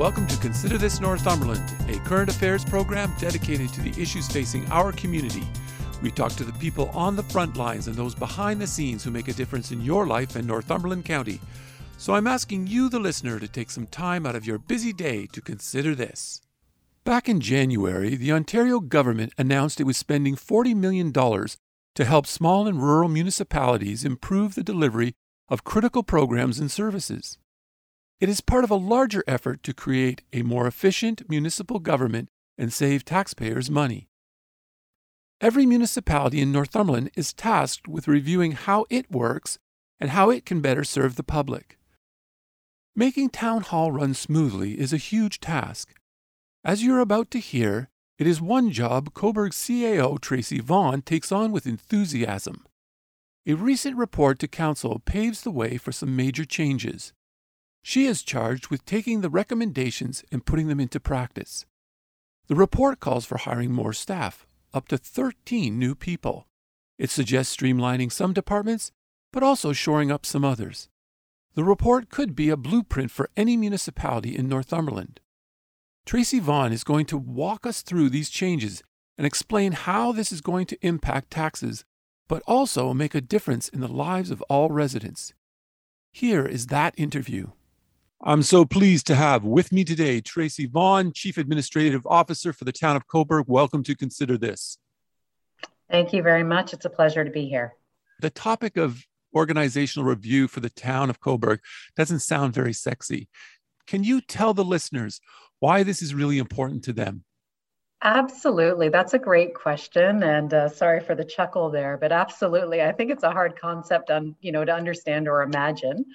welcome to Consider This Northumberland, a current affairs program dedicated to the issues facing our community. We talk to the people on the front lines and those behind the scenes who make a difference in your life in Northumberland County. So I'm asking you, the listener, to take some time out of your busy day to consider this. Back in January, the Ontario government announced it was spending $40 million to help small and rural municipalities improve the delivery of critical programs and services. It is part of a larger effort to create a more efficient municipal government and save taxpayers money. Every municipality in Northumberland is tasked with reviewing how it works and how it can better serve the public. Making Town Hall run smoothly is a huge task. As you're about to hear, it is one job Cobourg CAO Tracy Vaughan takes on with enthusiasm. A recent report to Council paves the way for some major changes. She is charged with taking the recommendations and putting them into practice. The report calls for hiring more staff, up to 13 new people. It suggests streamlining some departments, but also shoring up some others. The report could be a blueprint for any municipality in Northumberland. Tracy Vaughan is going to walk us through these changes and explain how this is going to impact taxes, but also make a difference in the lives of all residents. Here is that interview. I'm so pleased to have with me today Tracy Vaughan, Chief Administrative Officer for the town of Cobourg. Welcome to Consider This. Thank you very much. It's a pleasure to be here. The topic of organizational review for the town of Cobourg doesn't sound very sexy. Can you tell the listeners why this is really important to them? Absolutely. That's a great question. And uh, sorry for the chuckle there, but absolutely. I think it's a hard concept on, you know, to understand or imagine.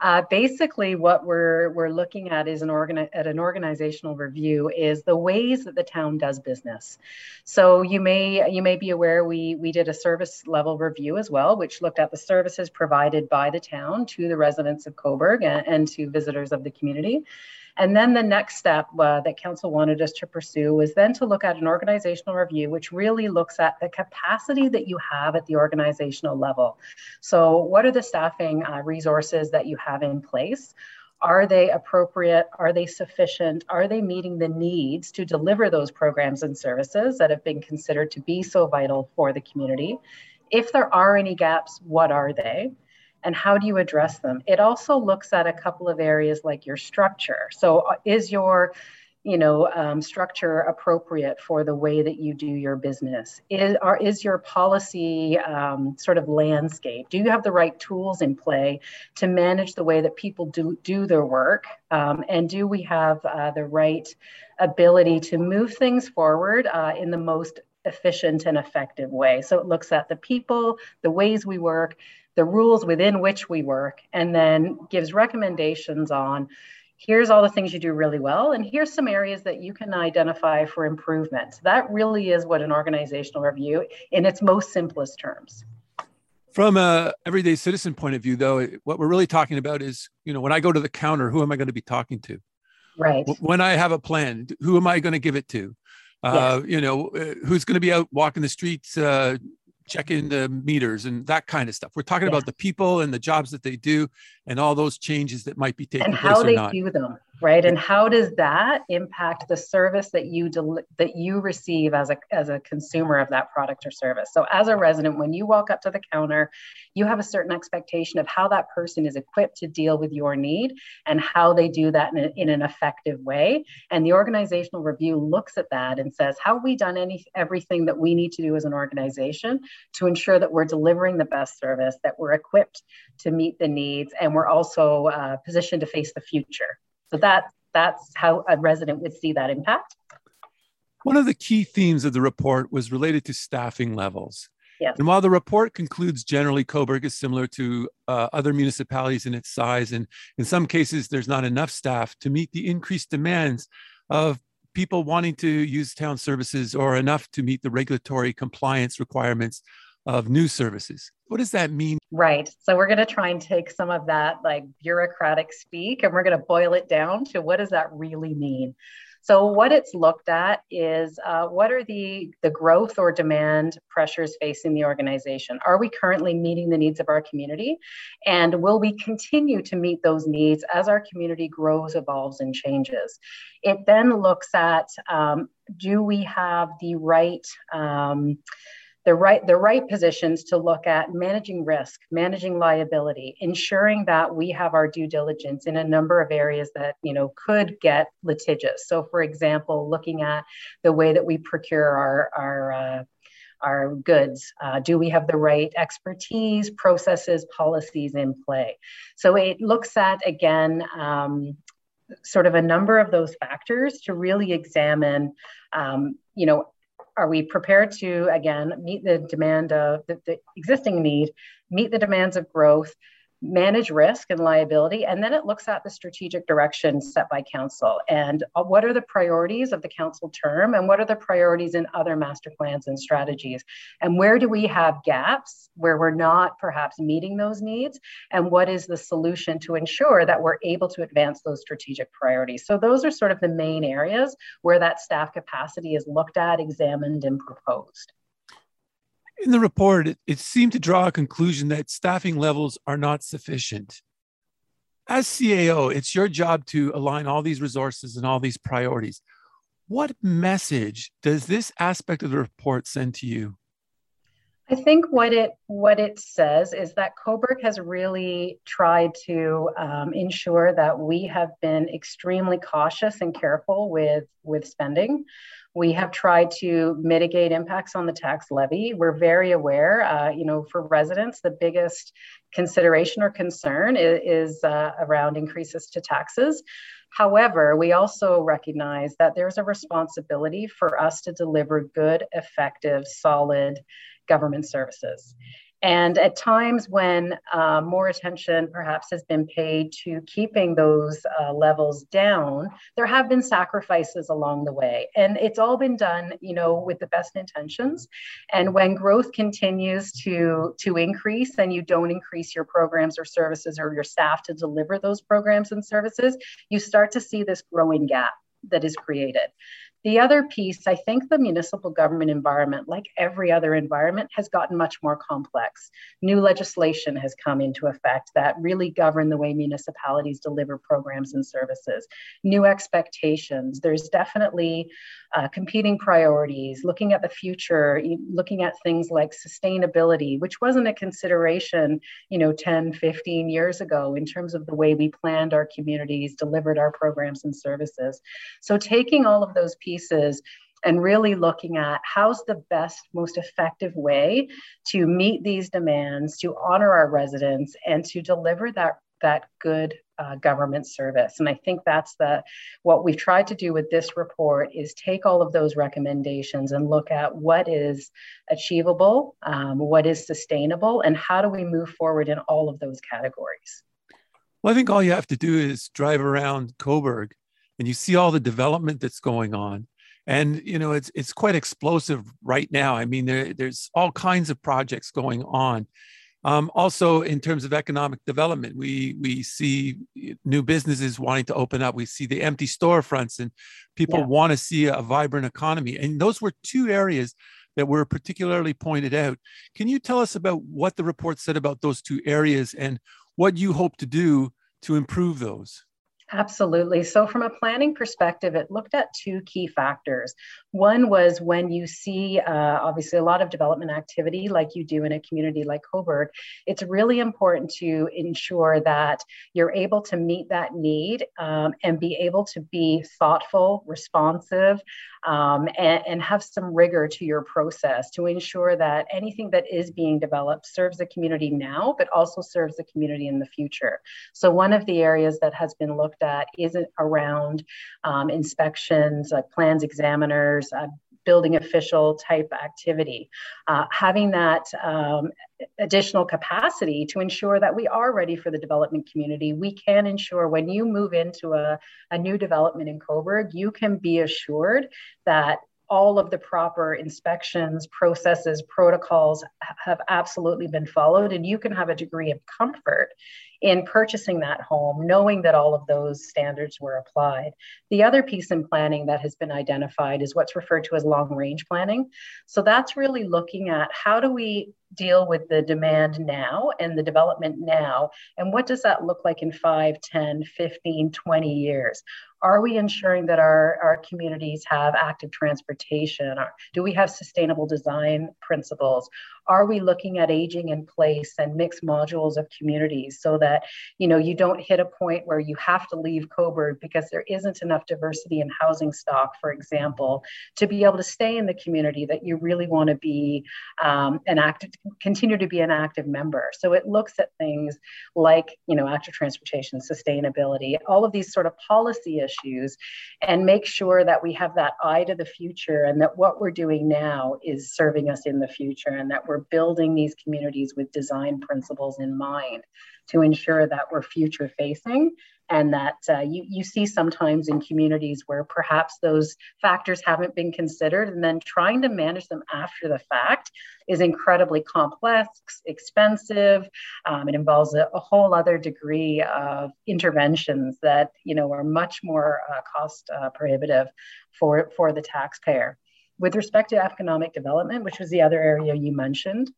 Uh, basically, what we're we're looking at is an organ at an organizational review is the ways that the town does business. So you may you may be aware we we did a service level review as well, which looked at the services provided by the town to the residents of Cobourg and, and to visitors of the community. And then the next step uh, that council wanted us to pursue was then to look at an organizational review, which really looks at the capacity that you have at the organizational level. So, what are the staffing uh, resources that you have in place? Are they appropriate? Are they sufficient? Are they meeting the needs to deliver those programs and services that have been considered to be so vital for the community? If there are any gaps, what are they? And how do you address them? It also looks at a couple of areas like your structure. So, uh, is your you know um, structure appropriate for the way that you do your business is or is your policy um, sort of landscape do you have the right tools in play to manage the way that people do do their work um, and do we have uh, the right ability to move things forward uh, in the most efficient and effective way so it looks at the people the ways we work the rules within which we work, and then gives recommendations on here's all the things you do really well, and here's some areas that you can identify for improvement. That really is what an organizational review in its most simplest terms. From a everyday citizen point of view, though, what we're really talking about is, you know, when I go to the counter, who am I going to be talking to? Right. When I have a plan, who am I going to give it to? Uh, You know, uh, who's going to be out walking the streets, uh, checking the meters and that kind of stuff. We're talking yeah. about the people and the jobs that they do and all those changes that might be taking and place how they not. do them right? And how does that impact the service that you del- that you receive as a as a consumer of that product or service? So as a resident when you walk up to the counter you have a certain expectation of how that person is equipped to deal with your need and how they do that in, a, in an effective way. And the organizational review looks at that and says how have we done any everything that we need to do as an organization to ensure that we're delivering the best service that we're equipped to meet the needs and we're also uh, positioned to face the future so that that's how a resident would see that impact. One of the key themes of the report was related to staffing levels. Yes. And while the report concludes generally Cobourg is similar to uh, other municipalities in its size, and in some cases there's not enough staff to meet the increased demands of people wanting to use town services or enough to meet the regulatory compliance requirements of new services. What does that mean? Right. So we're going to try and take some of that like bureaucratic speak and we're going to boil it down to what does that really mean? So what it's looked at is uh, what are the, the growth or demand pressures facing the organization? Are we currently meeting the needs of our community? And will we continue to meet those needs as our community grows, evolves, and changes? It then looks at um, do we have the right um, the right the right positions to look at managing risk managing liability ensuring that we have our due diligence in a number of areas that you know could get litigious so for example looking at the way that we procure our our uh, our goods? Uh, do we have the right expertise, processes, policies in play? So it looks at, again, um, sort of a number of those factors to really examine, um, you know, are we prepared to again meet the demand of the, the existing need meet the demands of growth manage risk and liability, and then it looks at the strategic direction set by council and uh, what are the priorities of the council term and what are the priorities in other master plans and strategies, and where do we have gaps where we're not perhaps meeting those needs, and what is the solution to ensure that we're able to advance those strategic priorities. So those are sort of the main areas where that staff capacity is looked at, examined, and proposed. In the report, it, it seemed to draw a conclusion that staffing levels are not sufficient. As CAO, it's your job to align all these resources and all these priorities. What message does this aspect of the report send to you? I think what it what it says is that Cobourg has really tried to um, ensure that we have been extremely cautious and careful with with spending. We have tried to mitigate impacts on the tax levy. We're very aware, uh, you know, for residents, the biggest consideration or concern is, is uh, around increases to taxes. However, we also recognize that there's a responsibility for us to deliver good, effective, solid government services. And at times when uh, more attention perhaps has been paid to keeping those uh, levels down, there have been sacrifices along the way. And it's all been done, you know, with the best intentions. And when growth continues to, to increase and you don't increase your programs or services or your staff to deliver those programs and services, you start to see this growing gap that is created. The other piece, I think the municipal government environment, like every other environment, has gotten much more complex. New legislation has come into effect that really govern the way municipalities deliver programs and services. New expectations. There's definitely uh, competing priorities, looking at the future, looking at things like sustainability, which wasn't a consideration, you know, 10, 15 years ago in terms of the way we planned our communities, delivered our programs and services. So taking all of those pieces and really looking at how's the best, most effective way to meet these demands, to honor our residents, and to deliver that that good uh, government service. And I think that's the what we've tried to do with this report is take all of those recommendations and look at what is achievable, um, what is sustainable, and how do we move forward in all of those categories. Well, I think all you have to do is drive around Cobourg and you see all the development that's going on. And you know it's it's quite explosive right now. I mean, there, there's all kinds of projects going on. Um, also, in terms of economic development, we we see new businesses wanting to open up. We see the empty storefronts, and people yeah. want to see a vibrant economy. And those were two areas that were particularly pointed out. Can you tell us about what the report said about those two areas and what you hope to do to improve those? Absolutely. So, from a planning perspective, it looked at two key factors. One was when you see, uh, obviously, a lot of development activity like you do in a community like Cobourg, it's really important to ensure that you're able to meet that need um, and be able to be thoughtful, responsive, um, and, and have some rigor to your process to ensure that anything that is being developed serves the community now, but also serves the community in the future. So, one of the areas that has been looked that isn't around um, inspections, uh, plans examiners, uh, building official type activity. Uh, having that um, additional capacity to ensure that we are ready for the development community. We can ensure when you move into a, a new development in Cobourg, you can be assured that all of the proper inspections, processes, protocols have absolutely been followed, and you can have a degree of comfort in purchasing that home, knowing that all of those standards were applied. The other piece in planning that has been identified is what's referred to as long range planning. So that's really looking at how do we deal with the demand now and the development now and what does that look like in 5 10 15 20 years are we ensuring that our, our communities have active transportation? do we have sustainable design principles? Are we looking at aging in place and mixed modules of communities so that you know you don't hit a point where you have to leave Cobourg because there isn't enough diversity in housing stock, for example, to be able to stay in the community that you really want to be um, an active, continue to be an active member. So it looks at things like you know active transportation, sustainability, all of these sort of policy issues, and make sure that we have that eye to the future and that what we're doing now is serving us in the future and that we're building these communities with design principles in mind to ensure that we're future facing and that uh, you, you see sometimes in communities where perhaps those factors haven't been considered and then trying to manage them after the fact is incredibly complex expensive um, it involves a, a, whole other degree of interventions that you know are much more uh, cost uh, prohibitive for for the taxpayer. With respect to economic development, which was the other area you mentioned,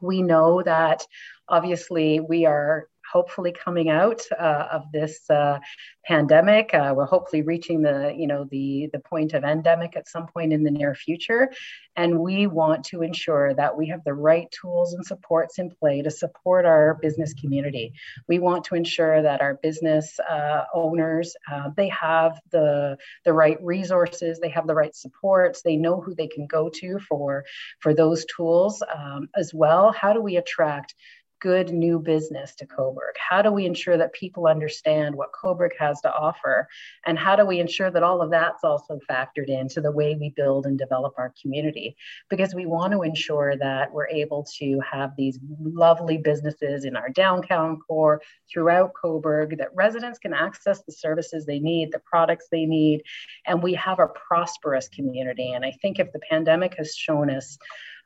we know that obviously we are hopefully coming out uh, of this uh, pandemic. Uh, we're hopefully reaching the, you know, the, the point of endemic at some point in the near future. And we want to ensure that we have the right tools and supports in play to support our business community. We want to ensure that our business uh, owners, uh, they have the, the right resources, they have the right supports, they know who they can go to for, for those tools um, as well. How do we attract good new business to Cobourg? How do we ensure that people understand what Cobourg has to offer? And how do we ensure that all of that's also factored into the way we build and develop our community? Because we want to ensure that we're able to have these lovely businesses in our downtown core throughout Cobourg that residents can access the services they need, the products they need, and we have a prosperous community. And I think if the pandemic has shown us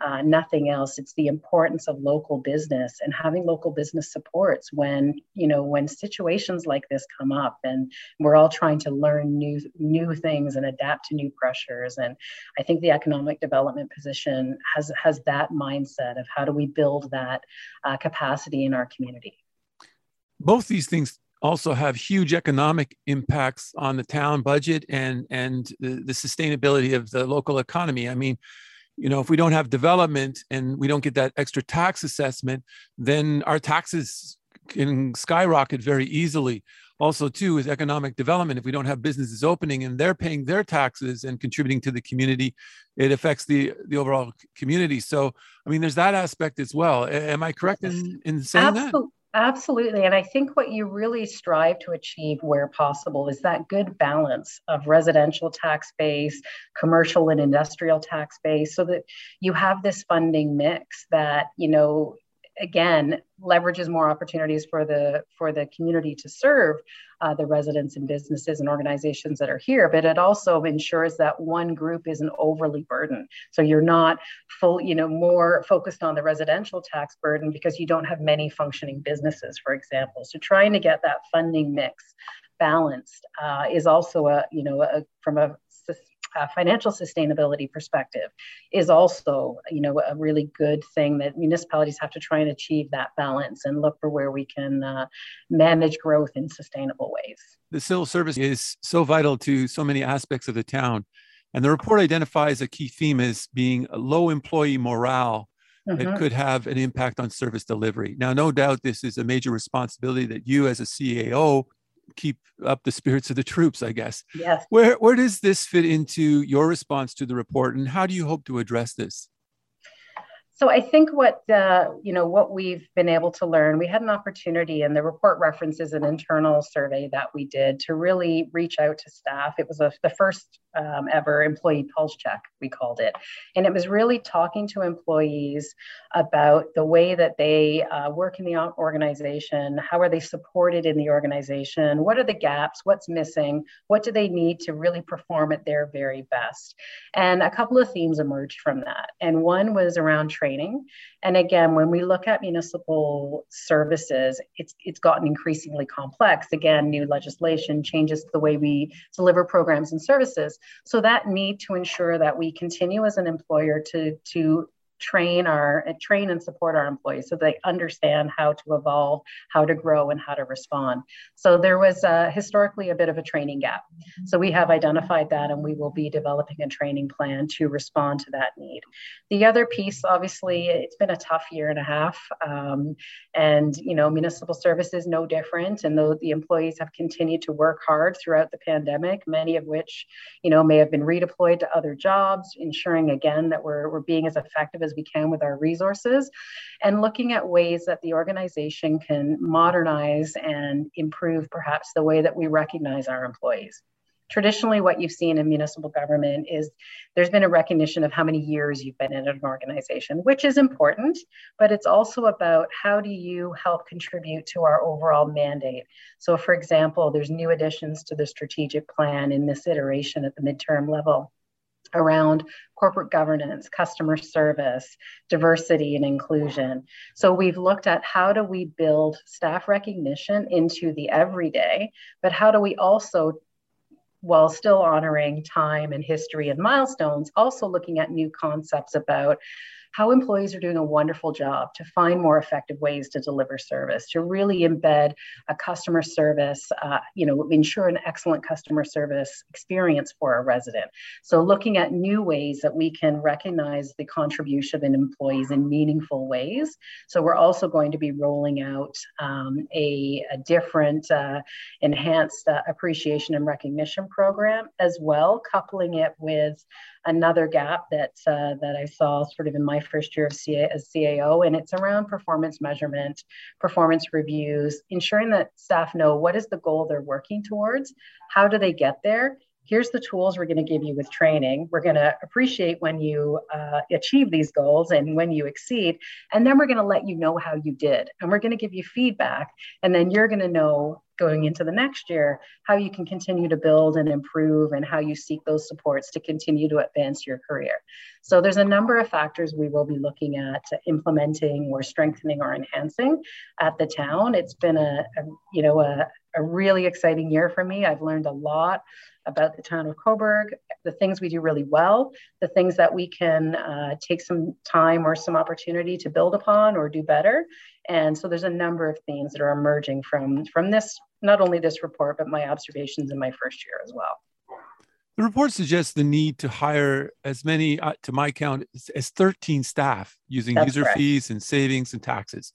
uh, nothing else. It's the importance of local business and having local business supports when you know when situations like this come up, and we're all trying to learn new new things and adapt to new pressures. And I think the economic development position has has that mindset of how do we build that uh, capacity in our community. Both these things also have huge economic impacts on the town budget and and the, the sustainability of the local economy. I mean, you know if we don't have development and we don't get that extra tax assessment then our taxes can skyrocket very easily. Also too is economic development if we don't have businesses opening and they're paying their taxes and contributing to the community it affects the the overall community. So i mean there's that aspect as well. Am i correct in in saying Absolutely. that Absolutely. And I think what you really strive to achieve where possible is that good balance of residential tax base, commercial and industrial tax base, so that you have this funding mix that, you know, again leverages more opportunities for the for the community to serve uh, the residents and businesses and organizations that are here but it also ensures that one group isn't overly burdened. So you're not full you know more focused on the residential tax burden because you don't have many functioning businesses for example. So trying to get that funding mix balanced uh, is also a you know a, from a uh, financial sustainability perspective is also you know a really good thing that municipalities have to try and achieve that balance and look for where we can uh, manage growth in sustainable ways the civil service is so vital to so many aspects of the town and the report identifies a key theme as being low employee morale mm-hmm. that could have an impact on service delivery. Now, no doubt this is a major responsibility that you as a CAO keep up the spirits of the troops, I guess. Yes. Where where does this fit into your response to the report, and how do you hope to address this? So I think what uh, you know what we've been able to learn, we had an opportunity, and the report references an internal survey that we did to really reach out to staff. It was a, the first um, ever employee pulse check, we called it, and it was really talking to employees about the way that they uh, work in the organization, how are they supported in the organization, what are the gaps, what's missing, what do they need to really perform at their very best, and a couple of themes emerged from that, and one was around training training. And again, when we look at municipal services, it's it's gotten increasingly complex. Again, new legislation changes the way we deliver programs and services. So that need to ensure that we continue as an employer to to train our train and support our employees so they understand how to evolve how to grow and how to respond. So there was uh, historically a bit of a training gap. So we have identified that and we will be developing a training plan to respond to that need. The other piece obviously it's been a tough year and a half um, and you know municipal services no different. And though the employees have continued to work hard throughout the pandemic many of which you know may have been redeployed to other jobs ensuring again that we're, we're being as effective as we can with our resources and looking at ways that the organization can modernize and improve perhaps the way that we recognize our employees. Traditionally what you've seen in municipal government is there's been a recognition of how many years you've been in an organization which is important but it's also about how do you help contribute to our overall mandate. So for example there's new additions to the strategic plan in this iteration at the midterm level around corporate governance, customer service, diversity and inclusion. So we've looked at how do we build staff recognition into the everyday, but how do we also while still honoring time and history and milestones, also looking at new concepts about how employees are doing a wonderful job to find more effective ways to deliver service, to really embed a customer service, uh, you know, ensure an excellent customer service experience for a resident. So looking at new ways that we can recognize the contribution of employees in meaningful ways. So we're also going to be rolling out um, a, a, different uh, enhanced uh, appreciation and recognition program as well, coupling it with another gap that uh, that I saw sort of in my first year of CA, as CAO, and it's around performance measurement, performance reviews, ensuring that staff know what is the goal they're working towards, how do they get there, here's the tools we're going to give you with training. We're going to appreciate when you uh, achieve these goals and when you exceed. And then we're going to let you know how you did. And we're going to give you feedback. And then you're going to know going into the next year how you can continue to build and improve and how you seek those supports to continue to advance your career. So there's a number of factors we will be looking at implementing or strengthening or enhancing at the town. It's been a, a you know a, a really exciting year for me. I've learned a lot about the town of Cobourg, the things we do really well, the things that we can uh, take some time or some opportunity to build upon or do better. And so there's a number of themes that are emerging from, from this, not only this report, but my observations in my first year as well. The report suggests the need to hire as many, uh, to my count, as 13 staff using That's user correct. fees and savings and taxes.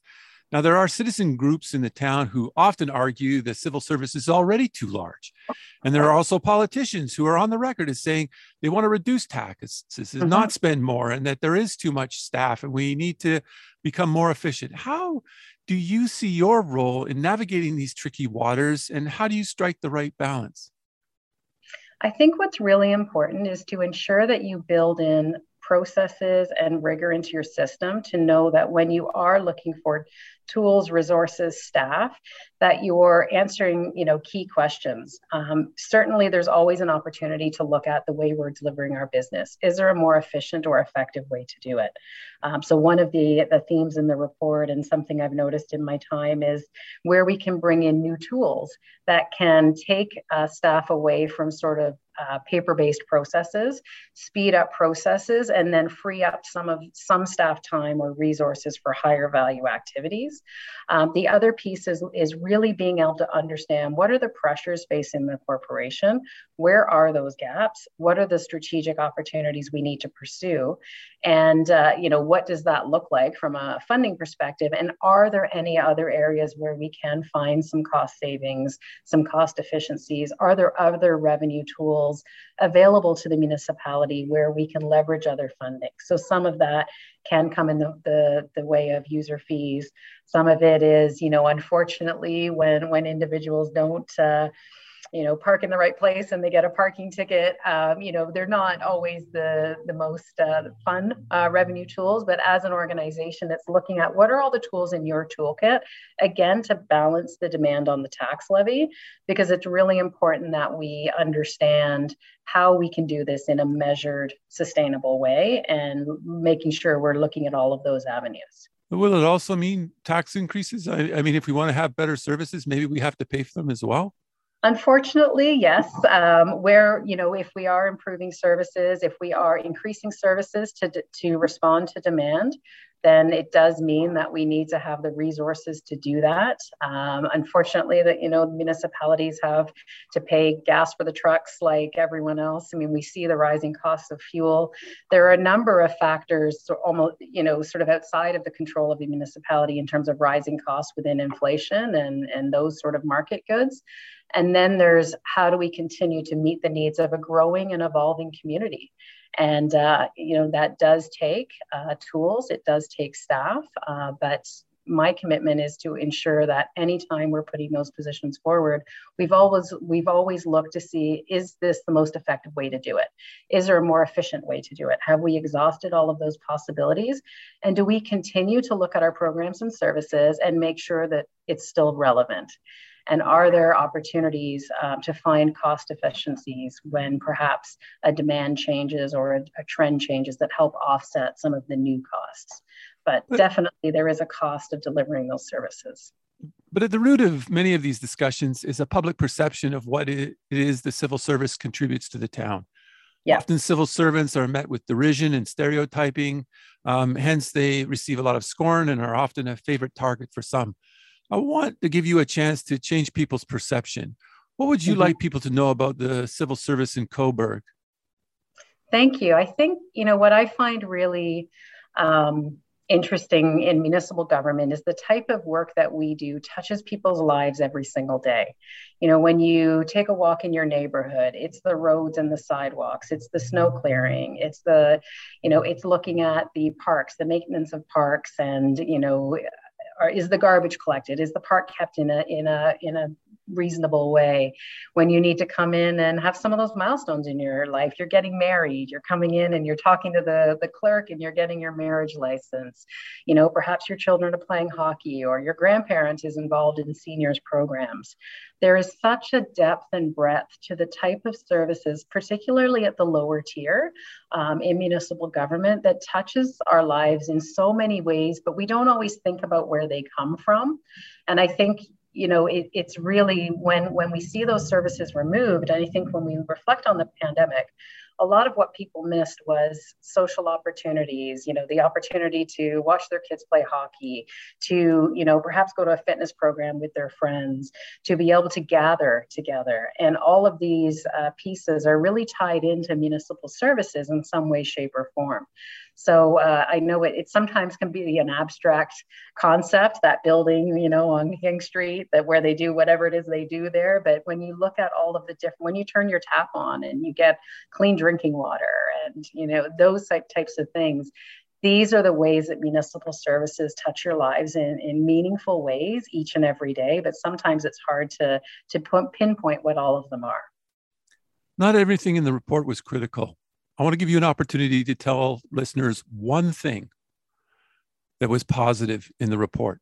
Now, there are citizen groups in the town who often argue the civil service is already too large. And there are also politicians who are on the record as saying they want to reduce taxes, mm-hmm. not spend more, and that there is too much staff and we need to become more efficient. How do you see your role in navigating these tricky waters and how do you strike the right balance? I think what's really important is to ensure that you build in processes and rigor into your system to know that when you are looking for tools, resources, staff, that you're answering, you know, key questions. Um, certainly, there's always an opportunity to look at the way we're delivering our business. Is there a more efficient or effective way to do it? Um, so one of the the themes in the report and something I've noticed in my time is where we can bring in new tools that can take uh, staff away from sort of uh, paper-based processes, speed up processes, and then free up some of some staff time or resources for higher value activities. Um, the other piece is, is really being able to understand what are the pressures facing the corporation, where are those gaps, what are the strategic opportunities we need to pursue, and uh, you know what does that look like from a funding perspective, and are there any other areas where we can find some cost savings, some cost efficiencies? Are there other revenue tools? available to the municipality where we can leverage other funding. So some of that can come in the, the, the way of user fees. Some of it is, you know, unfortunately, when when individuals don't uh, you know park in the right place and they get a parking ticket um, you know they're not always the the most uh, fun uh, revenue tools but as an organization it's looking at what are all the tools in your toolkit again to balance the demand on the tax levy because it's really important that we understand how we can do this in a measured sustainable way and making sure we're looking at all of those avenues Will it also mean tax increases? I, I, mean, if we want to have better services, maybe we have to pay for them as well. Unfortunately, yes. Um, where you know, if we are improving services, if we are increasing services to to respond to demand, then it does mean that we need to have the resources to do that. Um, unfortunately, that you know, municipalities have to pay gas for the trucks like everyone else. I mean, we see the rising costs of fuel. There are a number of factors, almost you know, sort of outside of the control of the municipality in terms of rising costs within inflation and and those sort of market goods. And then there's how do we continue to meet the needs of a growing and evolving community? And, uh, you know, that does take uh, tools, it does take staff, uh, but my commitment is to ensure that anytime we're putting those positions forward we've always we've always looked to see is this the most effective way to do it? Is there a more efficient way to do it? Have we exhausted all of those possibilities? And do we continue to look at our programs and services and make sure that it's still relevant and are there opportunities um, to find cost efficiencies when perhaps a demand changes or a, a, trend changes that help offset some of the new costs? But, but definitely there is a cost of delivering those services. But at the root of many of these discussions is a public perception of what it is the civil service contributes to the town. Yeah. Often civil servants are met with derision and stereotyping. Um, hence, they receive a lot of scorn and are often a favorite target for some. I want to give you a chance to change people's perception. What would you mm-hmm. like people to know about the civil service in Cobourg? Thank you. I think, you know, what I find really um, interesting in municipal government is the type of work that we do touches people's lives every single day. You know, when you take a walk in your neighborhood, it's the roads and the sidewalks, it's the snow clearing, it's the, you know, it's looking at the parks, the maintenance of parks and, you know, or is the garbage collected? Is the park kept in a in a in a reasonable way? When you need to come in and have some of those milestones in your life, you're getting married, you're coming in and you're talking to the the clerk and you're getting your marriage license. You know, perhaps your children are playing hockey or your grandparent is involved in seniors programs. There is such a depth and breadth to the type of services, particularly at the lower tier um, in municipal government, that touches our lives in so many ways, but we don't always think about where they come from. And I think you know it, it's really when when we see those services removed and i think when we reflect on the pandemic a lot of what people missed was social opportunities you know the opportunity to watch their kids play hockey to you know perhaps go to a fitness program with their friends to be able to gather together. And all of these uh, pieces are really tied into municipal services in some way shape or form so uh, I know it, it sometimes can be an abstract concept, that building, you know, on King Street, that where they do whatever it is they do there. But when you look at all of the different, when you turn your tap on and you get clean drinking water and, you know, those types of things, these are the ways that municipal services touch your lives in, in meaningful ways each and every day. But sometimes it's hard to, to pinpoint what all of them are. Not everything in the report was critical. I want to give you an opportunity to tell listeners one thing that was positive in the report.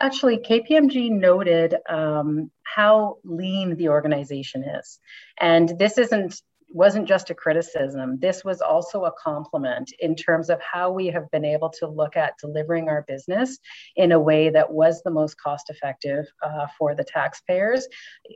Actually, KPMG noted um, how lean the organization is. And this isn't wasn't just a criticism. This was also a compliment in terms of how we have been able to look at delivering our business in a way that was the most cost effective uh, for the taxpayers.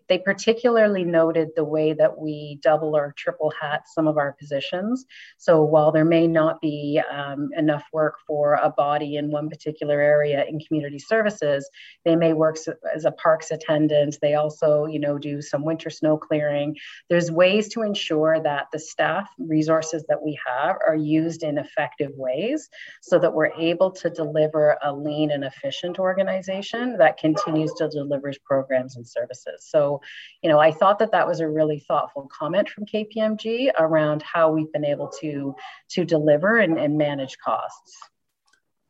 They particularly noted the way that we double or triple hat some of our positions. So while there may not be um, enough work for a body in one particular area in community services, they may work as a parks attendant. They also, you know, do some winter snow clearing. There's ways to ensure ensure that the staff resources that we have are used in effective ways so that we're able to deliver a lean and efficient organization that continues to deliver programs and services. So, you know, I thought that that was a really thoughtful comment from KPMG around how we've been able to, to deliver and, and manage costs.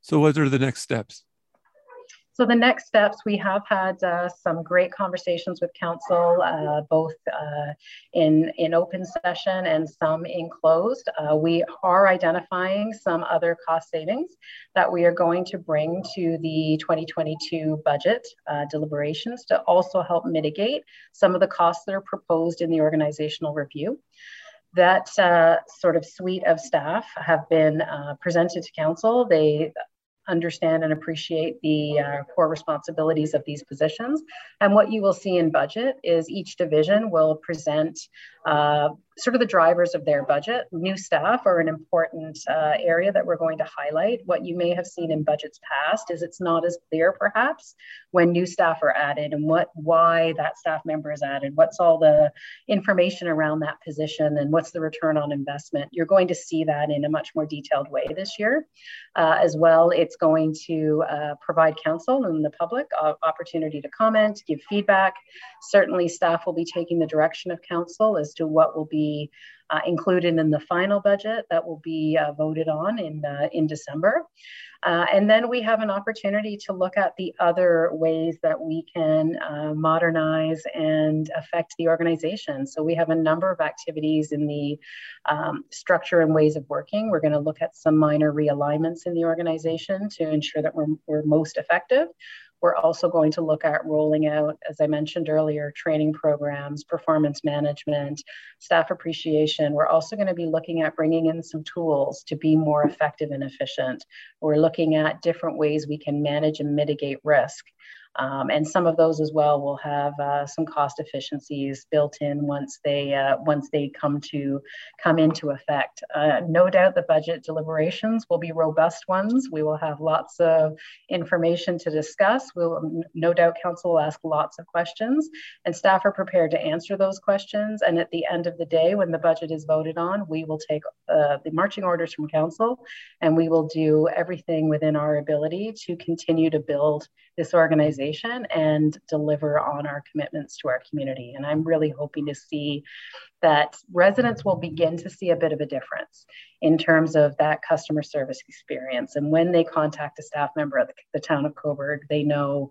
So, what are the next steps? So the next steps, we have had uh, some great conversations with council, uh, both uh, in, in open session and some in closed. Uh, we are identifying some other cost savings that we are going to bring to the 2022 budget uh, deliberations to also help mitigate some of the costs that are proposed in the organizational review that uh, sort of suite of staff have been uh, presented to council. They understand and appreciate the uh, core responsibilities of these positions. And what you will see in budget is each division will present uh, sort of the drivers of their budget. New staff are an important uh, area that we're going to highlight. What you may have seen in budgets past is it's not as clear perhaps when new staff are added and what why that staff member is added, what's all the information around that position and what's the return on investment. You're going to see that in a much more detailed way this year. Uh, as well, it's going to uh, provide council and the public opportunity to comment, give feedback. Certainly staff will be taking the direction of council as to what will be uh, included in the final budget that will be uh, voted on in, uh, in December. Uh, and then we have an opportunity to look at the other ways that we can uh, modernize and affect the organization. So we have a number of activities in the um, structure and ways of working. We're going to look at some minor realignments in the organization to ensure that we're, we're most effective. We're also going to look at rolling out, as I mentioned earlier, training programs, performance management, staff appreciation. We're also going to be looking at bringing in some tools to be more effective and efficient. We're looking at different ways we can manage and mitigate risk. Um, and some of those as well will have uh, some cost efficiencies built in once they uh, once they come to come into effect. Uh, no doubt the budget deliberations will be robust ones. We will have lots of information to discuss. We'll no doubt council will ask lots of questions, and staff are prepared to answer those questions. And at the end of the day, when the budget is voted on, we will take uh, the marching orders from council, and we will do everything within our ability to continue to build this organization and deliver on our commitments to our community. And I'm really hoping to see that residents will begin to see a bit of a difference in terms of that customer service experience. And when they contact a staff member at the, the town of Cobourg, they know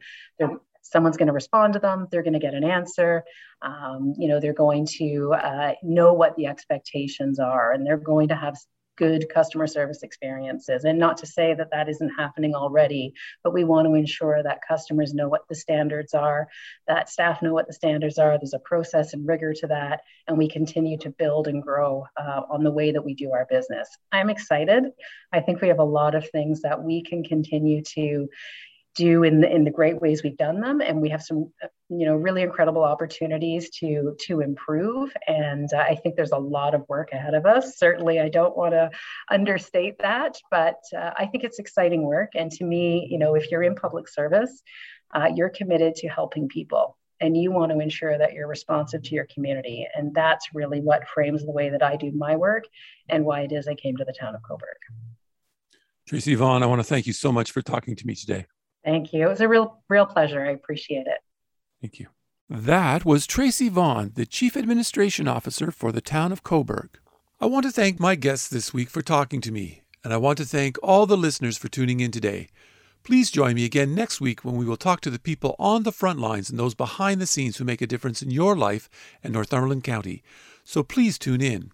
someone's going to respond to them they're going to get an answer um, you know they're going to uh, know what the expectations are and they're going to have good customer service experiences. And not to say that that isn't happening already, but we want to ensure that customers know what the standards are, that staff know what the standards are. There's a process and rigor to that, and we continue to build and grow uh, on the way that we do our business. I'm excited. I think we have a lot of things that we can continue to do in the, in the great ways we've done them. And we have some you know really incredible opportunities to to improve. And uh, i think there's a lot of work ahead of us. Certainly i don't want to understate that but uh, i think it's exciting work. And to me you know if you're in public service uh, you're committed to helping people and you want to ensure that you're responsive to your community. And that's really what frames the way that i do my work and why it is i came to the town of cobourg. Tracy vaughan i want to thank you so much for talking to me today Thank you. It was a real, real pleasure. I appreciate it. Thank you. That was Tracy Vaughan, the Chief Administration Officer for the town of Cobourg. I want to thank my guests this week for talking to me, and I want to thank all the listeners for tuning in today. Please join me again next week when we will talk to the people on the front lines and those behind the scenes who make a difference in your life and Northumberland County. So please tune in.